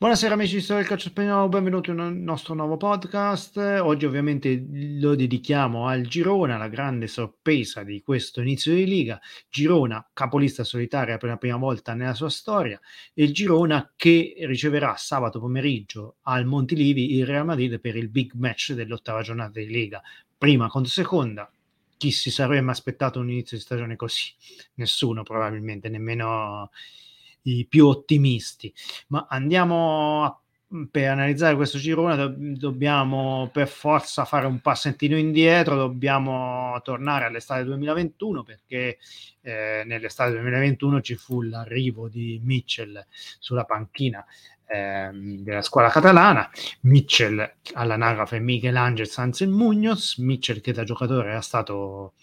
Buonasera amici di Storia del Calcio Spagnolo, benvenuti nel nostro nuovo podcast. Oggi ovviamente lo dedichiamo al Girona, la grande sorpresa di questo inizio di Liga. Girona, capolista solitaria per la prima volta nella sua storia, e il Girona che riceverà sabato pomeriggio al Montilivi il Real Madrid per il big match dell'ottava giornata di Liga. Prima contro seconda, chi si sarebbe aspettato un inizio di stagione così? Nessuno probabilmente, nemmeno i più ottimisti. Ma andiamo a mhmm, per analizzare questo girone do- dobbiamo per forza fare un passentino indietro, dobbiamo tornare all'estate 2021 perché eh, nell'estate 2021 ci fu l'arrivo di Mitchell sulla panchina eh, della squadra catalana, Mitchell all'anagrafe Michelangelo Sanz Munoz, Mitchell che da giocatore era stato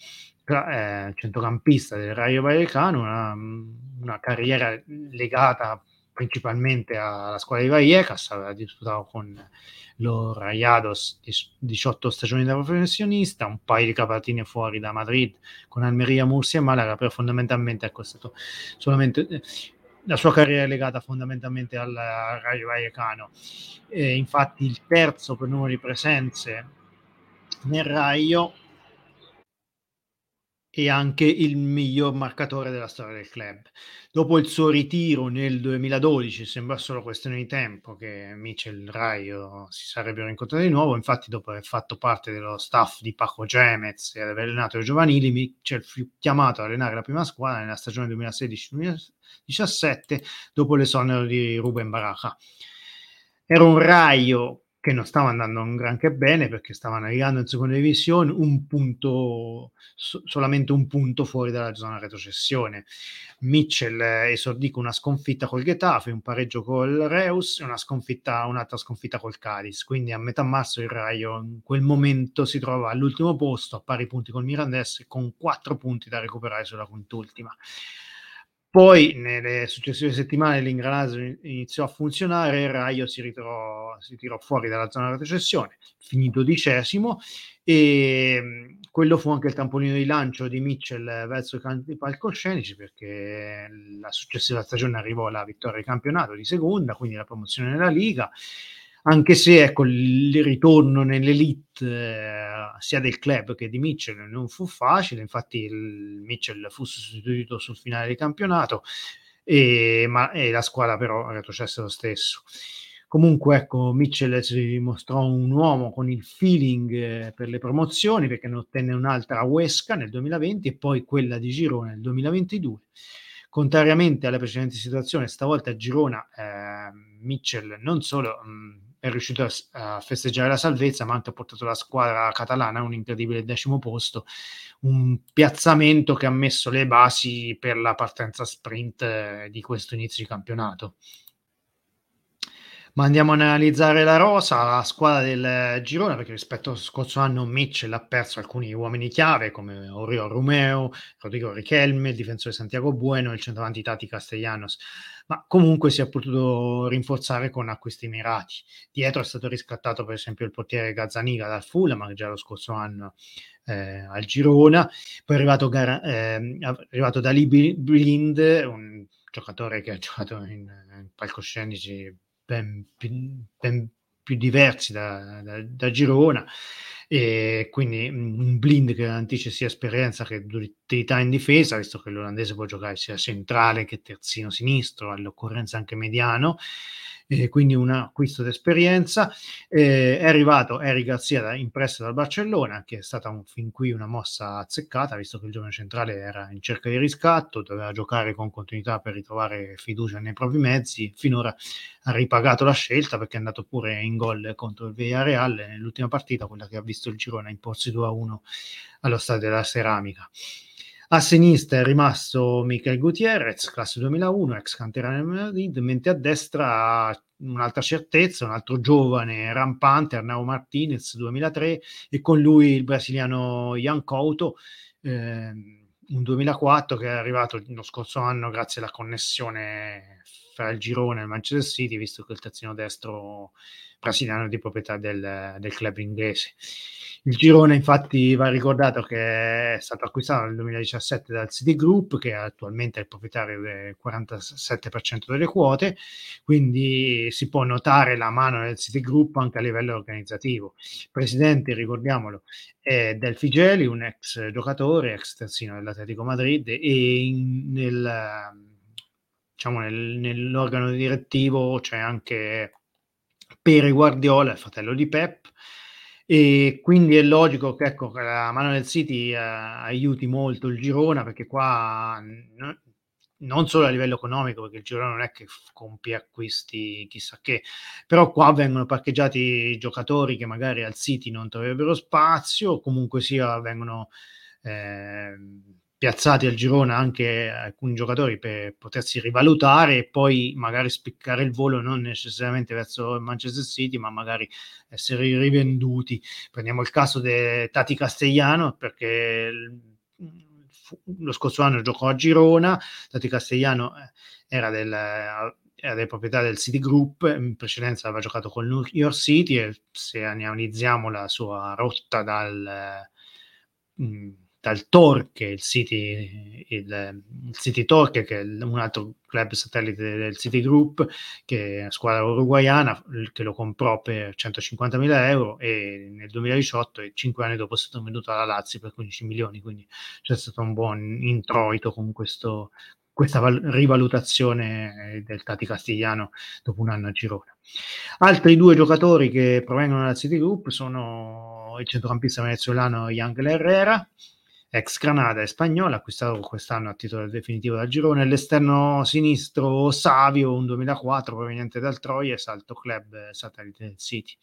eh, centrocampista del Rayo Vallecano, una, una, carriera legata principalmente alla squadra di Vallecas, aveva disputato con lo Rayados 18 stagioni da professionista, un paio di capatine fuori da Madrid con Almeria, Murcia e Malaga, però fondamentalmente ecco, è stato solamente la sua carriera è legata fondamentalmente al Rayo Vallecano. E infatti il terzo per numero di presenze nel Rayo e anche il miglior marcatore della storia del club. Dopo il suo ritiro nel 2012, sembra solo questione di tempo che Mitchell e Raio si sarebbero incontrati di nuovo, infatti dopo aver fatto parte dello staff di Paco Gemez e aver allenato i giovanili, Mitchell fu chiamato ad allenare la prima squadra nella stagione 2016-2017 dopo l'esonero di Ruben Baraja. Era un Raio che non stava andando granché bene perché stava navigando in seconda divisione, un punto, so, solamente un punto fuori dalla zona retrocessione. Mitchell esordì con una sconfitta col Getafe, un pareggio col Reus e una sconfitta, un'altra sconfitta col Cadiz. Quindi a metà marzo il Raio in quel momento si trova all'ultimo posto, a pari punti col Mirandes, con quattro punti da recuperare sulla quintultima. Poi nelle successive settimane l'ingranaggio iniziò a funzionare, il Raio si, ritrò, si tirò fuori dalla zona retrocessione, finì dodicesimo e quello fu anche il tamponino di lancio di Mitchell verso i campi palcoscenici perché la successiva stagione arrivò la vittoria di campionato di seconda, quindi la promozione nella Liga anche se ecco, il ritorno nell'elite eh, sia del club che di Mitchell non fu facile, infatti il Mitchell fu sostituito sul finale del campionato, e, ma, e la squadra però retrocesse lo stesso. Comunque, ecco, Mitchell si dimostrò un uomo con il feeling eh, per le promozioni perché ne ottenne un'altra a Huesca nel 2020 e poi quella di Girona nel 2022. Contrariamente alle precedenti situazioni, stavolta a Girona eh, Mitchell non solo mh, è riuscito a, a, festeggiare la salvezza, ma anche ha portato la squadra catalana a un incredibile decimo posto, un piazzamento che ha messo le basi per la partenza sprint eh, di questo inizio di campionato. Ma andiamo ad analizzare la rosa, la squadra del girone, perché rispetto allo scorso anno Mitchell ha perso alcuni uomini chiave come Orio Romeo, Rodrigo Richelme, il difensore Santiago Bueno e il centravanti Tati Castellanos ma comunque si è potuto rinforzare con acquisti mirati. Dietro è stato riscattato per esempio il portiere Gazzaniga dal Fulham, che già lo scorso anno eh, al Girona, poi è arrivato, Gar- eh, è arrivato da Blind, un giocatore che ha giocato in, in palcoscenici ben, ben, più diversi da, da, da Girona e quindi un blind che garantisce sia esperienza che utilità in difesa, visto che l'olandese può giocare sia centrale che terzino sinistro, all'occorrenza anche mediano eh, quindi un acquisto d'esperienza. Eh, è arrivato Eric Garzia da, in prestito dal Barcellona, che è stata un, fin qui una mossa azzeccata, visto che il giovane centrale era in cerca di riscatto, doveva giocare con continuità per ritrovare fiducia nei propri mezzi. Finora ha ripagato la scelta perché è andato pure in gol contro il Villarreal nell'ultima partita, quella che ha visto il girone imporsi 2-1 allo stadio della Ceramica. A sinistra è rimasto Michael Gutierrez, classe 2001, ex canterano Madrid, mentre a destra un'altra certezza, un altro giovane rampante, Arnau Martinez, 2003, e con lui il brasiliano Ian Couto, eh, un 2004 che è arrivato lo scorso anno grazie alla connessione fra il Girona e il Manchester City, visto che il terzino destro brasiliano è di proprietà del, del club inglese. Il girone infatti va ricordato che è stato acquistato nel 2017 dal Citigroup che attualmente è il proprietario del 47% delle quote, quindi si può notare la mano del Citigroup anche a livello organizzativo. Presidente, ricordiamolo, è Del Figeli, un ex giocatore, ex terzino dell'Atletico Madrid e in, nel, diciamo, nel, nell'organo direttivo c'è anche Pere Guardiola, il fratello di Pep, e quindi è logico che ecco, la mano del City eh, aiuti molto il Girona perché qua no, non solo a livello economico perché il Girona non è che compie acquisti chissà che però qua vengono parcheggiati giocatori che magari al City non troverebbero spazio comunque sia vengono eh, piazzati al girone anche alcuni giocatori per potersi rivalutare e poi magari spiccare il volo non necessariamente verso il Manchester City ma magari essere rivenduti. Prendiamo il caso di Tati Castellano perché lo scorso anno giocò a Girona. Tati Castellano eh, era del era della proprietà del City Group, in precedenza aveva giocato con New York City e se analizziamo la sua rotta dal, mh, dal Torque, il City, il, il City Torque, che è un altro club satellite del City Group, che è una squadra uruguayana, che lo comprò per 150.000 euro e nel 2018 e cinque anni dopo è stato venduto alla Lazio per 15 milioni, quindi c'è stato un buon introito con questo, questa val- rivalutazione del Tati Castigliano dopo un anno a Girona. Altri due giocatori che provengono dal City Group sono il centrocampista venezuelano Yangel Herrera, ex Granada e Spagnola, acquistato quest'anno a titolo definitivo dal girone, l'esterno sinistro Savio, un 2004 proveniente dal Troia Salto Club satellite del City.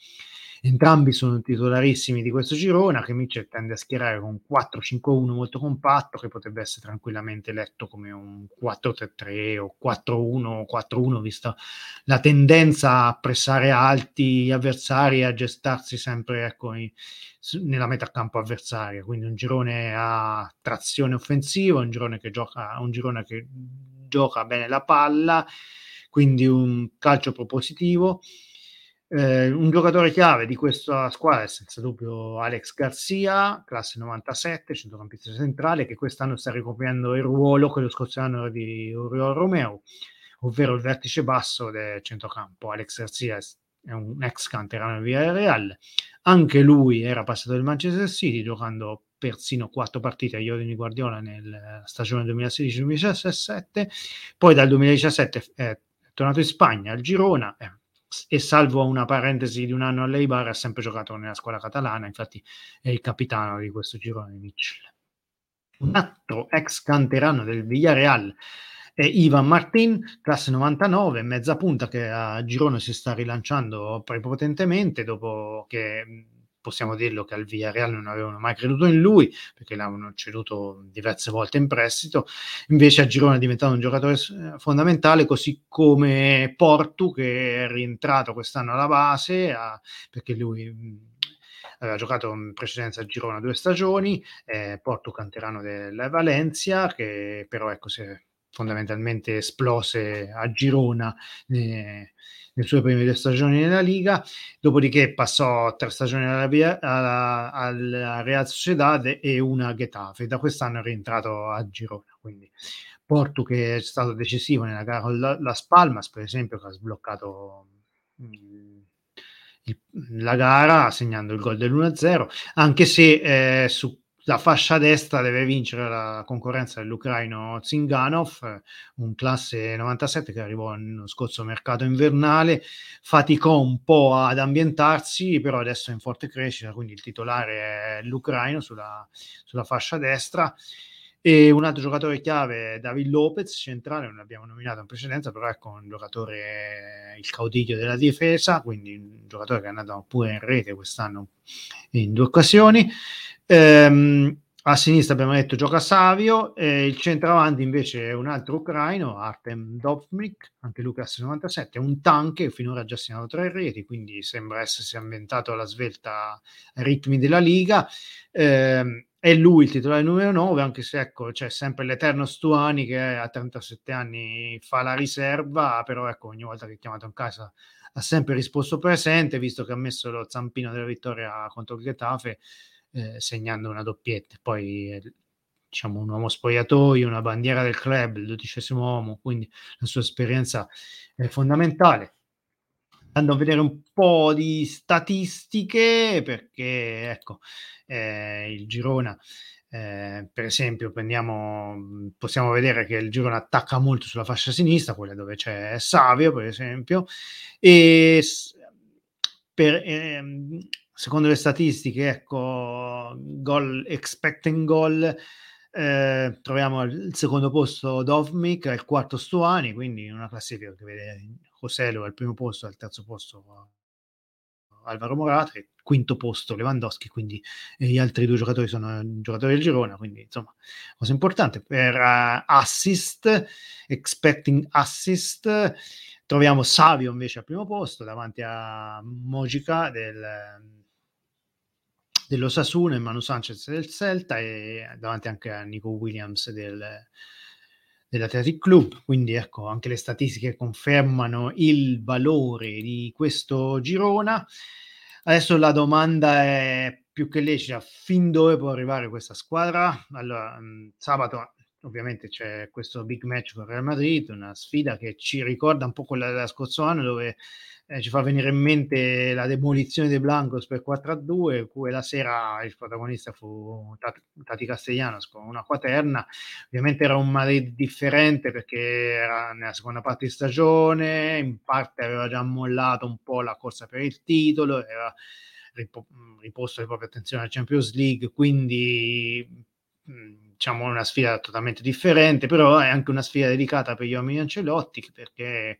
Entrambi sono titolarissimi di questo girone, Mitchell tende a schierare con un 4-5-1 molto compatto che potrebbe essere tranquillamente letto come un 4-3-3 o 4-1 4-1 vista la tendenza a pressare alti gli avversari e a gestarsi sempre ecco, in, nella metà campo avversaria, quindi un girone a trazione offensiva, un girone che gioca, un girone che gioca bene la palla, quindi un calcio propositivo eh, un giocatore chiave di questa squadra è senza dubbio Alex Garcia, classe 97, centrocampista centrale, che quest'anno sta ricoprendo il ruolo che lo scorso anno di Oriol Romeo, ovvero il vertice basso del centrocampo. Alex Garcia è un ex canterano via Real, anche lui era passato del Manchester City giocando persino quattro partite agli ordini Guardiola nella stagione 2016-2017, poi dal 2017 è tornato in Spagna al Girona, eh, e salvo una parentesi di un anno all'Eibar ha sempre giocato nella squadra catalana, infatti è il capitano di questo girone Mitchell. Un altro ex canterano del Villarreal è Ivan Martin, classe 99, mezza punta che a girone si sta rilanciando prepotentemente dopo che possiamo dirlo che al Villarreal non avevano mai creduto in lui perché l'avevano ceduto diverse volte in prestito. Invece a Girona è diventato un giocatore eh, fondamentale così come Portu che è rientrato quest'anno alla base a, perché lui aveva giocato in precedenza a Girona due stagioni eh, Portu canterano della Valencia che però ecco si è fondamentalmente esplose a Girona eh, le sue prime due stagioni nella Liga, dopodiché passò tre stagioni alla, alla, alla Real Sociedad e una a Getafe. Da quest'anno è rientrato a Girona, quindi Porto che è stato decisivo nella gara con la, la Spalmas, per esempio, che ha sbloccato mm, il, la gara segnando il gol dell'1-0, anche se eh, su la fascia destra deve vincere la concorrenza dell'ucraino Zinganov, un classe 97 che arrivò nello scorso mercato invernale, faticò un po' ad ambientarsi, però adesso è in forte crescita, quindi il titolare è l'ucraino sulla, sulla fascia destra. E un altro giocatore chiave è David Lopez, centrale, non l'abbiamo nominato in precedenza, però ecco un giocatore, il caudiglio della difesa, quindi un giocatore che è andato pure in rete quest'anno in due occasioni. Ehm, a sinistra abbiamo detto gioca Savio, e il centravanti invece è un altro ucraino, Artem Dovnik, anche lui classe 97, un tank finora ha già segnato tre reti, quindi sembra essersi ambientato alla svelta ai ritmi della Liga. Eh, è lui il titolare numero 9, anche se ecco, c'è sempre l'eterno Stuani che a 37 anni fa la riserva, però ecco, ogni volta che è chiamato in casa ha sempre risposto presente, visto che ha messo lo zampino della vittoria contro il Getafe, eh, segnando una doppietta. Poi eh, diciamo un uomo spogliatoio, una bandiera del club, il dodicesimo uomo, quindi la sua esperienza è fondamentale. Andando a vedere un po' di statistiche, perché ecco, eh, il Girona, eh, per esempio, prendiamo, possiamo vedere che il Girona attacca molto sulla fascia sinistra, quella dove c'è Savio, per esempio, e per, ehm, secondo le statistiche, ecco, goal, expecting goal, eh, troviamo al secondo posto Dovmik, al quarto Stuani, quindi una classifica che vede Joselo al primo posto, al terzo posto Alvaro Morata, e quinto posto Lewandowski, quindi gli altri due giocatori sono giocatori del Girona, quindi insomma, cosa importante. Per uh, assist, expecting assist, troviamo Savio invece al primo posto davanti a Mojica del, dello Sassuno e Manu Sanchez del Celta e davanti anche a Nico Williams del, dell'Athletic Club, quindi ecco anche le statistiche confermano il valore di questo Girona. Adesso la domanda è più che lecita, fin dove può arrivare questa squadra? Allora, sabato ovviamente c'è questo big match con Real Madrid, una sfida che ci ricorda un po' quella dello scorso anno dove eh, ci fa venire in mente la demolizione dei Blancos per 4 a 2, quella sera il protagonista fu Tati Castellanos con una quaterna, ovviamente era un Madrid differente perché era nella seconda parte di stagione, in parte aveva già mollato un po' la corsa per il titolo, aveva riposto le proprie attenzioni alla Champions League, quindi diciamo una sfida totalmente differente, però è anche una sfida dedicata per gli uomini Ancelotti perché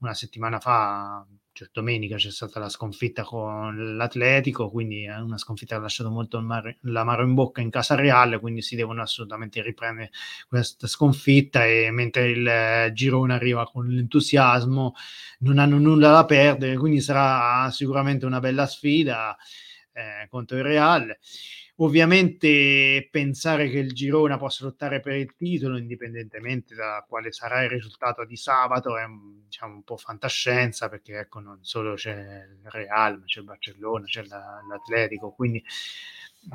una settimana fa cioè, domenica c'è stata la sconfitta con l'Atletico, quindi è una sconfitta che ha lasciato molto l'amaro in bocca in casa reale, quindi si devono assolutamente riprendere questa sconfitta e mentre il Girone arriva con l'entusiasmo non hanno nulla da perdere, quindi sarà sicuramente una bella sfida eh, contro il Real. Ovviamente pensare che il Girona possa lottare per il titolo, indipendentemente da quale sarà il risultato di sabato, è diciamo, un po' fantascienza, perché ecco, non solo c'è il Real, c'è il Barcellona, c'è l'Atletico, quindi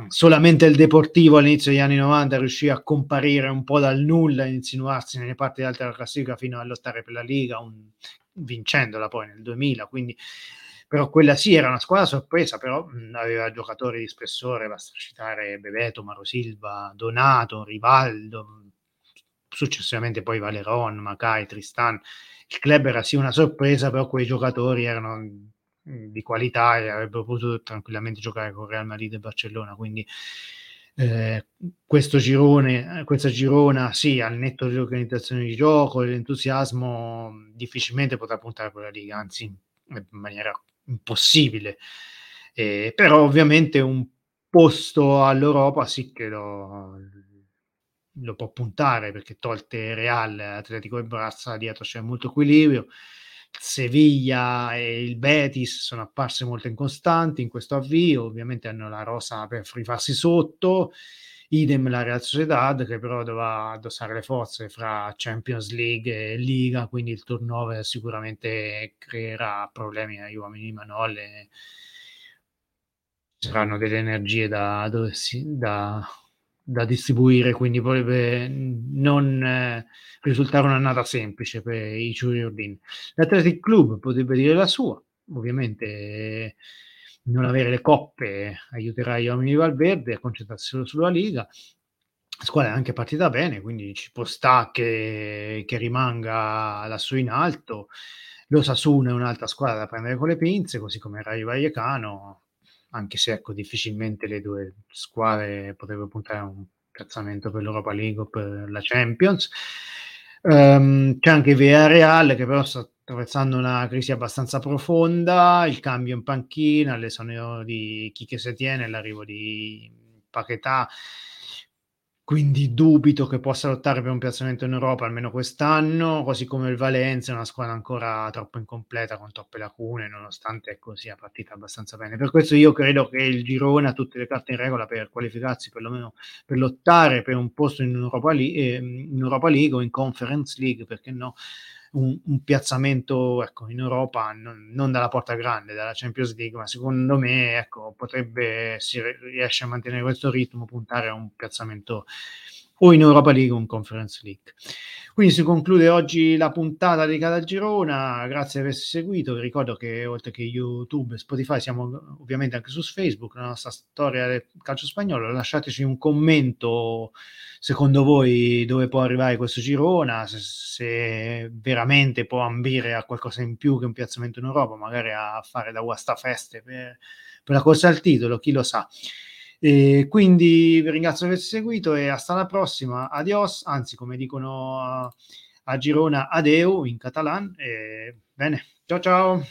solamente il Deportivo all'inizio degli anni 90 riuscì a comparire un po' dal nulla, insinuarsi nelle parti alte della classifica fino a lottare per la Liga, un, vincendola poi nel 2000, quindi però quella sì era una squadra sorpresa, però mh, aveva giocatori di spessore, basta citare Bebeto, Maro Silva, Donato, Rivaldo, successivamente poi Valeron, Macai, Tristan. Il club era sì una sorpresa, però quei giocatori erano di qualità e avrebbero potuto tranquillamente giocare con Real Madrid e Barcellona, quindi eh, questo girone, questa girona, sì, al netto dell'organizzazione di gioco, dell'entusiasmo, difficilmente potrà puntare per la Liga, anzi in maniera impossibile. Eh, però ovviamente un posto all'Europa sì che lo, lo può puntare perché tolte Real, Atletico e Brazza dietro c'è molto equilibrio. Seviglia e il Betis sono apparse molto incostanti in questo avvio, ovviamente hanno la rosa per frifarsi sotto, idem la Real Sociedad che però dovrà addossare le forze fra Champions League e Liga, quindi il turnover sicuramente creerà problemi agli uomini di Manolle. Saranno delle energie da, da, da distribuire, quindi potrebbe non eh, risultare un'annata semplice per i Ciuriordin. L'Athletic Club potrebbe dire la sua, ovviamente. Eh, non avere le coppe aiuterà gli uomini di Valverde a concentrarsi solo sulla Liga. La squadra è anche partita bene, quindi ci può sta che, che rimanga lassù in alto. Lo Sassuno è un'altra squadra da prendere con le pinze, così come il Rayo Vallecano, anche se ecco, difficilmente le due squadre potrebbero puntare a un piazzamento per l'Europa League o per la Champions. Um, c'è anche Villarreal che però sta attraversando una crisi abbastanza profonda, il cambio in panchina, l'esonero di Chiche Setiene, l'arrivo di Paquetà, quindi dubito che possa lottare per un piazzamento in Europa almeno quest'anno, così come il Valencia una squadra ancora troppo incompleta, con troppe lacune, nonostante ecco, sia partita abbastanza bene. Per questo io credo che il Girone ha tutte le carte in regola per qualificarsi, perlomeno per lottare per un posto in Europa, League, eh, in Europa League o in Conference League, perché no? Un, un, piazzamento ecco, in Europa, non, non, dalla porta grande, dalla Champions League, ma secondo me ecco, potrebbe, se riesce a mantenere questo ritmo, puntare a un piazzamento o in Europa League o in Conference League. Quindi si conclude oggi la puntata dedicata a Girona, grazie di averci seguito, vi ricordo che oltre che YouTube e Spotify siamo ovviamente anche su Facebook, la nostra storia del calcio spagnolo, lasciateci un commento secondo voi dove può arrivare questo Girona, se, se veramente può ambire a qualcosa in più che un piazzamento in Europa, magari a fare da guastafeste per, per la corsa al titolo, chi lo sa. E quindi vi ringrazio per aver seguito e hasta la prossima. Adios, anzi, come dicono a, Girona, adeu in catalan. E, bene, ciao ciao.